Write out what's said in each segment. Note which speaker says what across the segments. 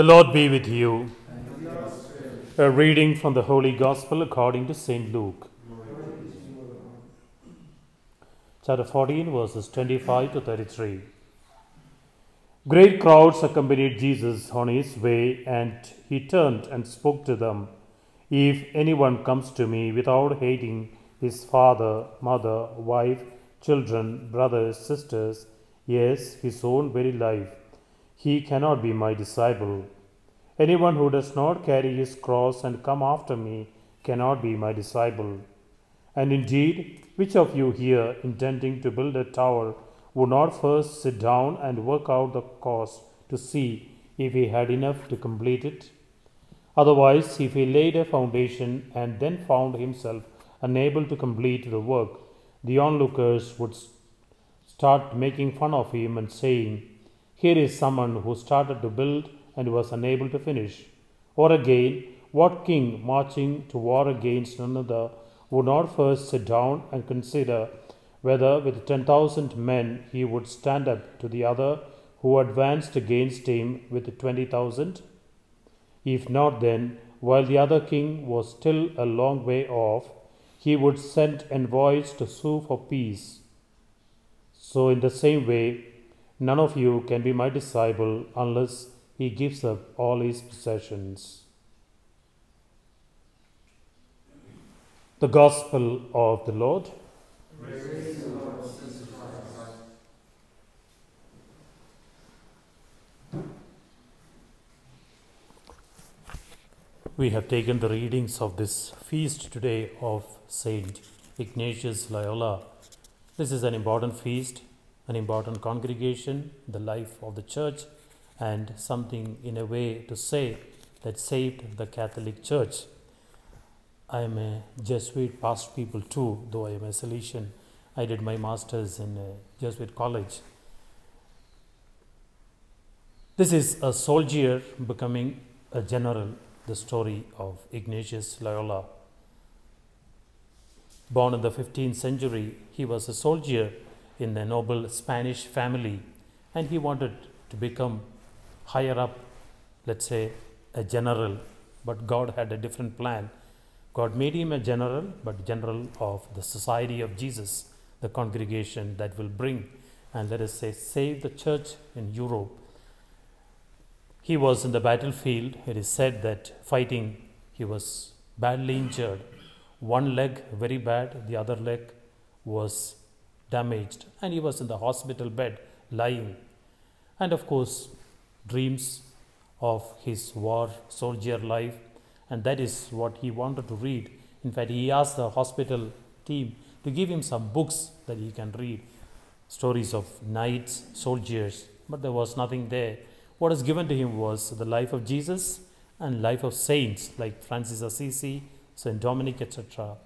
Speaker 1: The Lord be with you. A reading from the Holy Gospel according to St. Luke. Chapter 14, verses 25 to 33. Great crowds accompanied Jesus on his way, and he turned and spoke to them. If anyone comes to me without hating his father, mother, wife, children, brothers, sisters, yes, his own very life, he cannot be my disciple. Anyone who does not carry his cross and come after me cannot be my disciple. And indeed, which of you here, intending to build a tower, would not first sit down and work out the cost to see if he had enough to complete it? Otherwise, if he laid a foundation and then found himself unable to complete the work, the onlookers would start making fun of him and saying, Here is someone who started to build and was unable to finish. Or again, what king marching to war against another would not first sit down and consider whether with 10,000 men he would stand up to the other who advanced against him with 20,000? If not, then, while the other king was still a long way off, he would send envoys to sue for peace. So, in the same way, none of you can be my disciple unless he gives up all his possessions. The Gospel of the Lord. We have taken the readings of this feast today of Saint Ignatius Loyola. This is an important feast, an important congregation, the life of the church, and something in a way to say that saved the Catholic Church. I am a Jesuit past people too, though I am a Salesian. I did my master's in a Jesuit college. This is a soldier becoming a general, the story of Ignatius Loyola. Born in the 15th century, he was a soldier in a noble Spanish family and he wanted to become higher up, let's say a general, but God had a different plan. God made him a general, but general of the Society of Jesus, the congregation that will bring and let us say save the church in Europe. He was in the battlefield. It is said that fighting, he was badly injured. One leg very bad, the other leg was damaged, and he was in the hospital bed lying. And of course, dreams of his war soldier life, and that is what he wanted to read. In fact, he asked the hospital team to give him some books that he can read stories of knights, soldiers, but there was nothing there. What was given to him was the life of Jesus and life of saints like Francis Assisi, Saint Dominic, etc.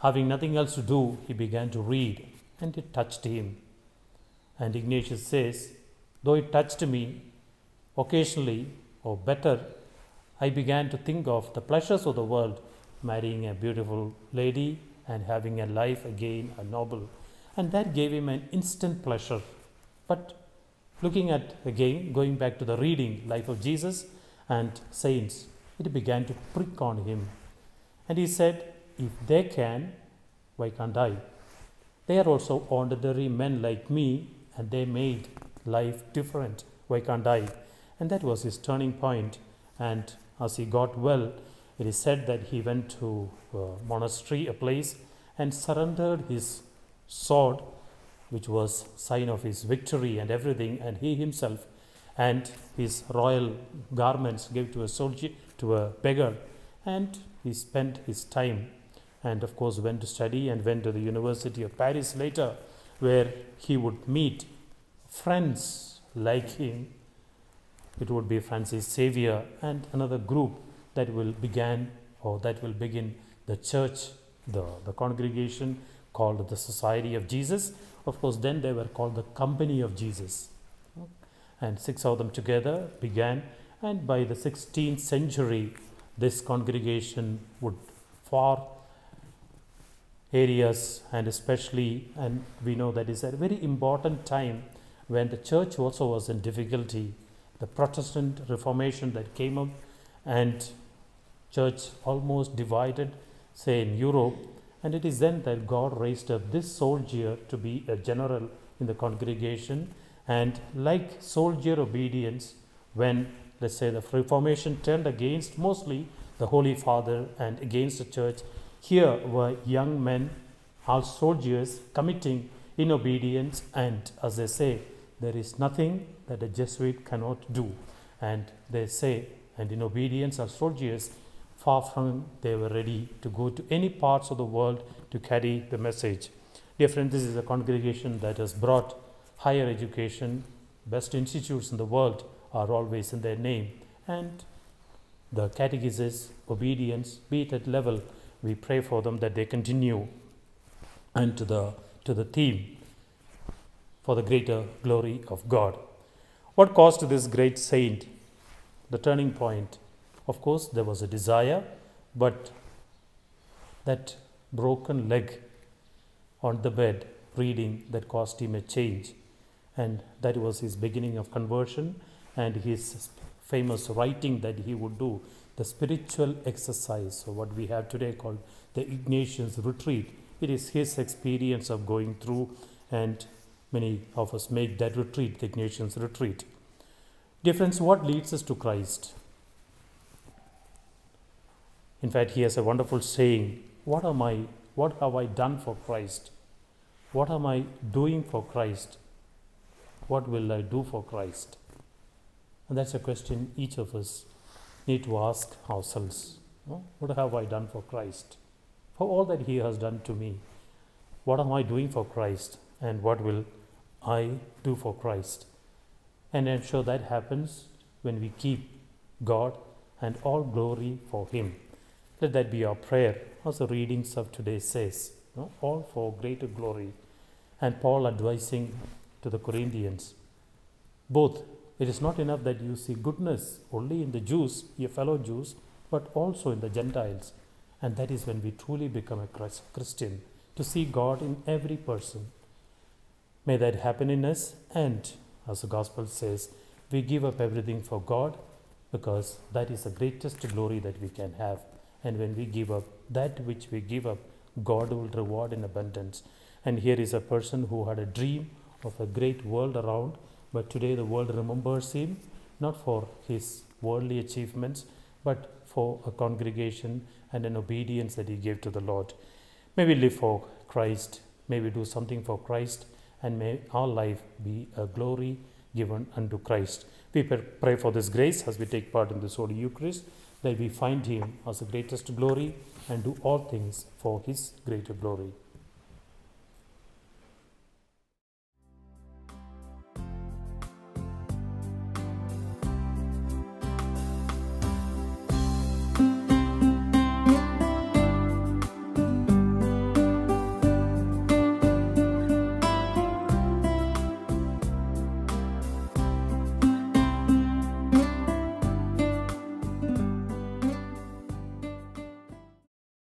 Speaker 1: Having nothing else to do, he began to read, and it touched him. And Ignatius says, Though it touched me, occasionally, or better, I began to think of the pleasures of the world, marrying a beautiful lady and having a life again, a noble. And that gave him an instant pleasure. But looking at again, going back to the reading, life of Jesus and saints, it began to prick on him. And he said, If they can, why can't I? They are also ordinary men like me, and they made life different. Why can't I? And that was his turning point. And as he got well, it is said that he went to a monastery, a place, and surrendered his sword, which was sign of his victory and everything, and he himself and his royal garments gave to a soldier, to a beggar, and he spent his time and of course went to study and went to the University of Paris later, where he would meet friends like him. It would be Francis Xavier and another group that will begin or that will begin the church, the, the congregation called the Society of Jesus. Of course, then they were called the Company of Jesus. And six of them together began, and by the 16th century, this congregation would far areas and especially and we know that is a very important time when the church also was in difficulty the Protestant Reformation that came up and church almost divided, say in Europe, and it is then that God raised up this soldier to be a general in the congregation. And like soldier obedience, when let's say the Reformation turned against mostly the Holy Father and against the church, here were young men, all soldiers, committing in obedience, and as they say, there is nothing that a Jesuit cannot do. And they say, and in obedience as soldiers, far from they were ready to go to any parts of the world to carry the message. Dear friends, this is a congregation that has brought higher education, best institutes in the world are always in their name, and the catechesis, obedience, be it at level, we pray for them that they continue and to the to the theme for the greater glory of God. What caused this great saint the turning point? Of course, there was a desire, but that broken leg on the bed reading that caused him a change. And that was his beginning of conversion and his famous writing that he would do, the spiritual exercise, so what we have today called the Ignatian's retreat. It is his experience of going through, and many of us make that retreat, the Ignatian's retreat. Difference what leads us to Christ? In fact, he has a wonderful saying What am I? What have I done for Christ? What am I doing for Christ? What will I do for Christ? And that's a question each of us need to ask ourselves. Oh, what have I done for Christ? For all that He has done to me, what am I doing for Christ? And what will I do for Christ? And I'm sure that happens when we keep God and all glory for Him. Let that be our prayer, as the readings of today says, all for greater glory. And Paul advising to the Corinthians, both it is not enough that you see goodness only in the Jews, your fellow Jews, but also in the Gentiles. And that is when we truly become a Christian, to see God in every person. May that happen in us, and as the Gospel says, we give up everything for God because that is the greatest glory that we can have. And when we give up that which we give up, God will reward in abundance. And here is a person who had a dream of a great world around but today the world remembers him not for his worldly achievements, but for a congregation and an obedience that he gave to the Lord. May we live for Christ, may we do something for Christ, and may our life be a glory given unto Christ. We pray for this grace as we take part in this Holy Eucharist, that we find Him as the greatest glory and do all things for His greater glory.